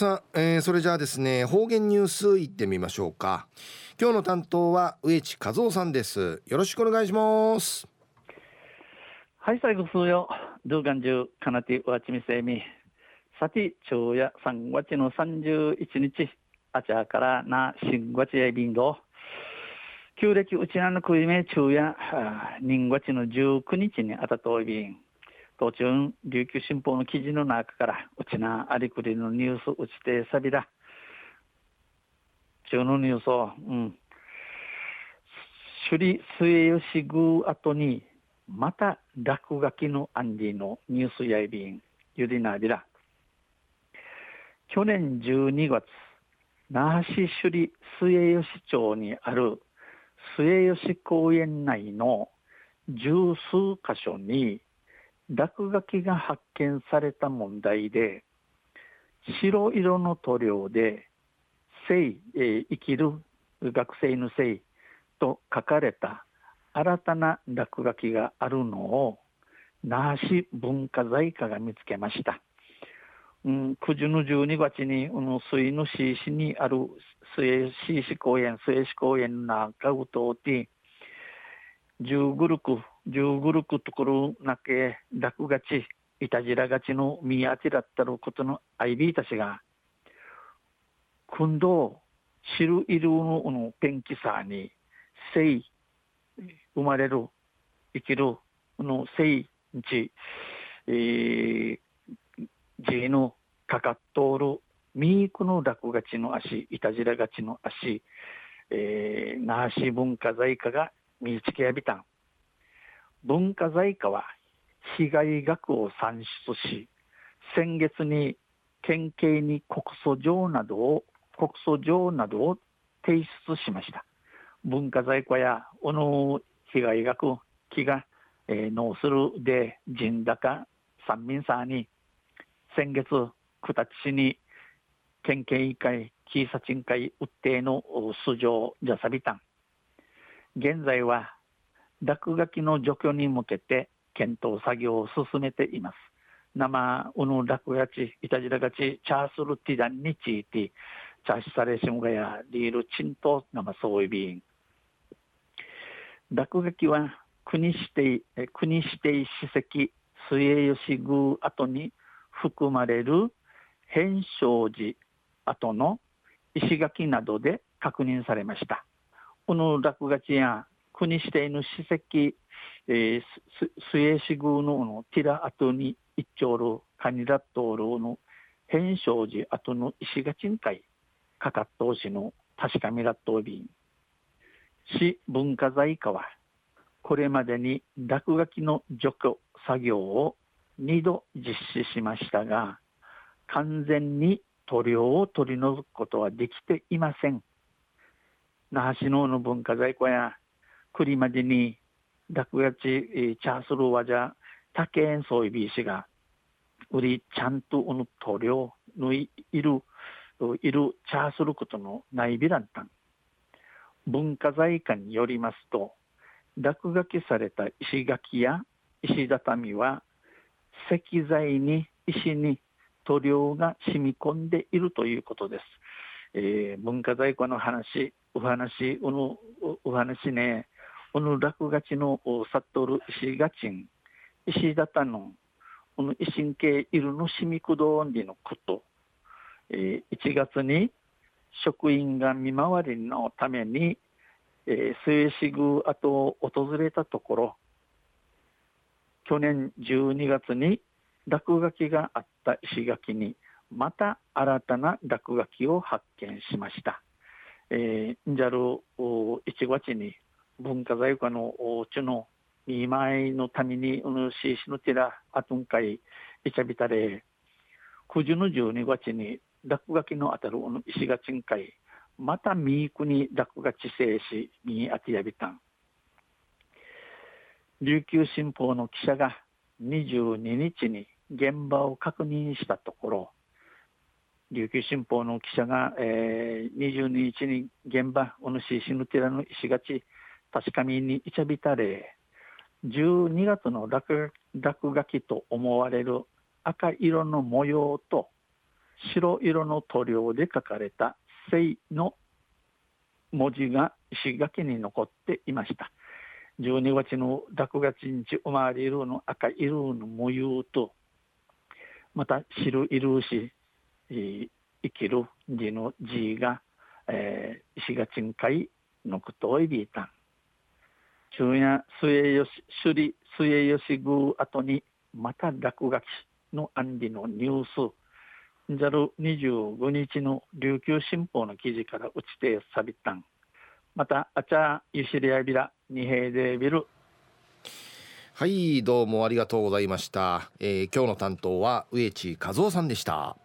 さあ、えー、それじゃあですね方言ニュースいってみましょうか。今日の担当は植地和夫さんです。よろしくお願いします。はい最後数よドゥガンジュカナティワチミセミさて昼夜3月の31日あちゃからな新月やビンド旧暦うちなのくいめ昼夜人月の19日にあたといびん。途中、琉球新報の記事の中から、うちなありくりのニュースうちてさびら。中のニュースを、うん。首里末吉宮後に、また落書きのアンディのニュースやいびん、ゆりなびら。去年12月、那覇市首里末吉町にある末吉公園内の十数箇所に落書きが発見された問題で白色の塗料で「生、えー、生きる学生の生」と書かれた新たな落書きがあるのを那覇市文化財課が見つけました。うん、9時の12月に、うん、水の市市にある末市公園、末市公園なんかを通って、十グルク、十グルクところなけ、落がち、いたじらがちの見当てだったることのアイビーたちが、今度、知るいるののペンキさに、生、生まれる、生きる、の生地、えー、G のかかっとおる、ミークの落がちの足、いたじらがちの足、えー、那覇市文化財課が見つけやびたん。文化財課は被害額を算出し、先月に県警に告訴状などを、告訴状などを提出しました。文化財課や、おの被害額、気が、えー、納するで、人高、三民さんに、先月、九立市に、県警委員会、キーサチン会、訴えの素性、じゃさびたん。現在は落書きの除去に向けて検討作業を進めています。生うぬ落書き、いたじらがち、チャースルティダンについて、チャーシサレシムガやリールチント生そういびん。落書きは国指定、国指定史跡末吉宮跡に含まれる変生寺跡の石垣などで確認されました。この落書きや国指定の史跡、えー、末吉宮ののティラ跡に一丁るカニラットールの変生寺跡の石垣んかいかかっとうしの確かみラットービン市文化財課はこれまでに落書きの除去作業を2度実施しましたが完全に塗料を取り除くことはできていません。那覇市のの文化財庫や栗までに落書きチャースルーワジャ竹園総いびしが売りちゃんとうぬ塗料のいるいるチャースルことのないびらんたん文化財館によりますと落書きされた石垣や石畳は石材に石に塗料が染み込んでいるということです。えー、文化財庫の話お話、おの、お話ね、おの落書きのサトル石がちん、石畳の、この維新系いるのしみくどんりのこと、えー、1月に職員が見回りのために、えー、末志宮跡を訪れたところ、去年12月に落書きがあった石垣に、また新たな落書きを発見しました。えー、じゃる1月に文化財課のちの見舞いのために、うぬししのてら、あとんかい、いちゃびたれ、九十の12月に落書きのあたるうぬ石がちんかい、またみいくに落書きせいし、みあてやびたん。琉球新報の記者が22日に現場を確認したところ、琉球新報の記者が、えー、22日に現場、お主死ぬ寺の石垣、確かみにいちゃびたれ、12月の落書きと思われる赤色の模様と白色の塗料で書かれた「聖」の文字が石垣に残っていました。12月の落月日生まれるの赤色の模様とまた白色し生きる字の字が、えー、石が鎮海のくといびいた。ん中夜末吉首里末吉宮後にまた落書きの案里のニュース。じゃる25日の琉球新報の記事から打ちてさびたん。またあちゃゆしりやびら二平でビル。はいどうもありがとうございました、えー、今日の担当は植地和夫さんでした。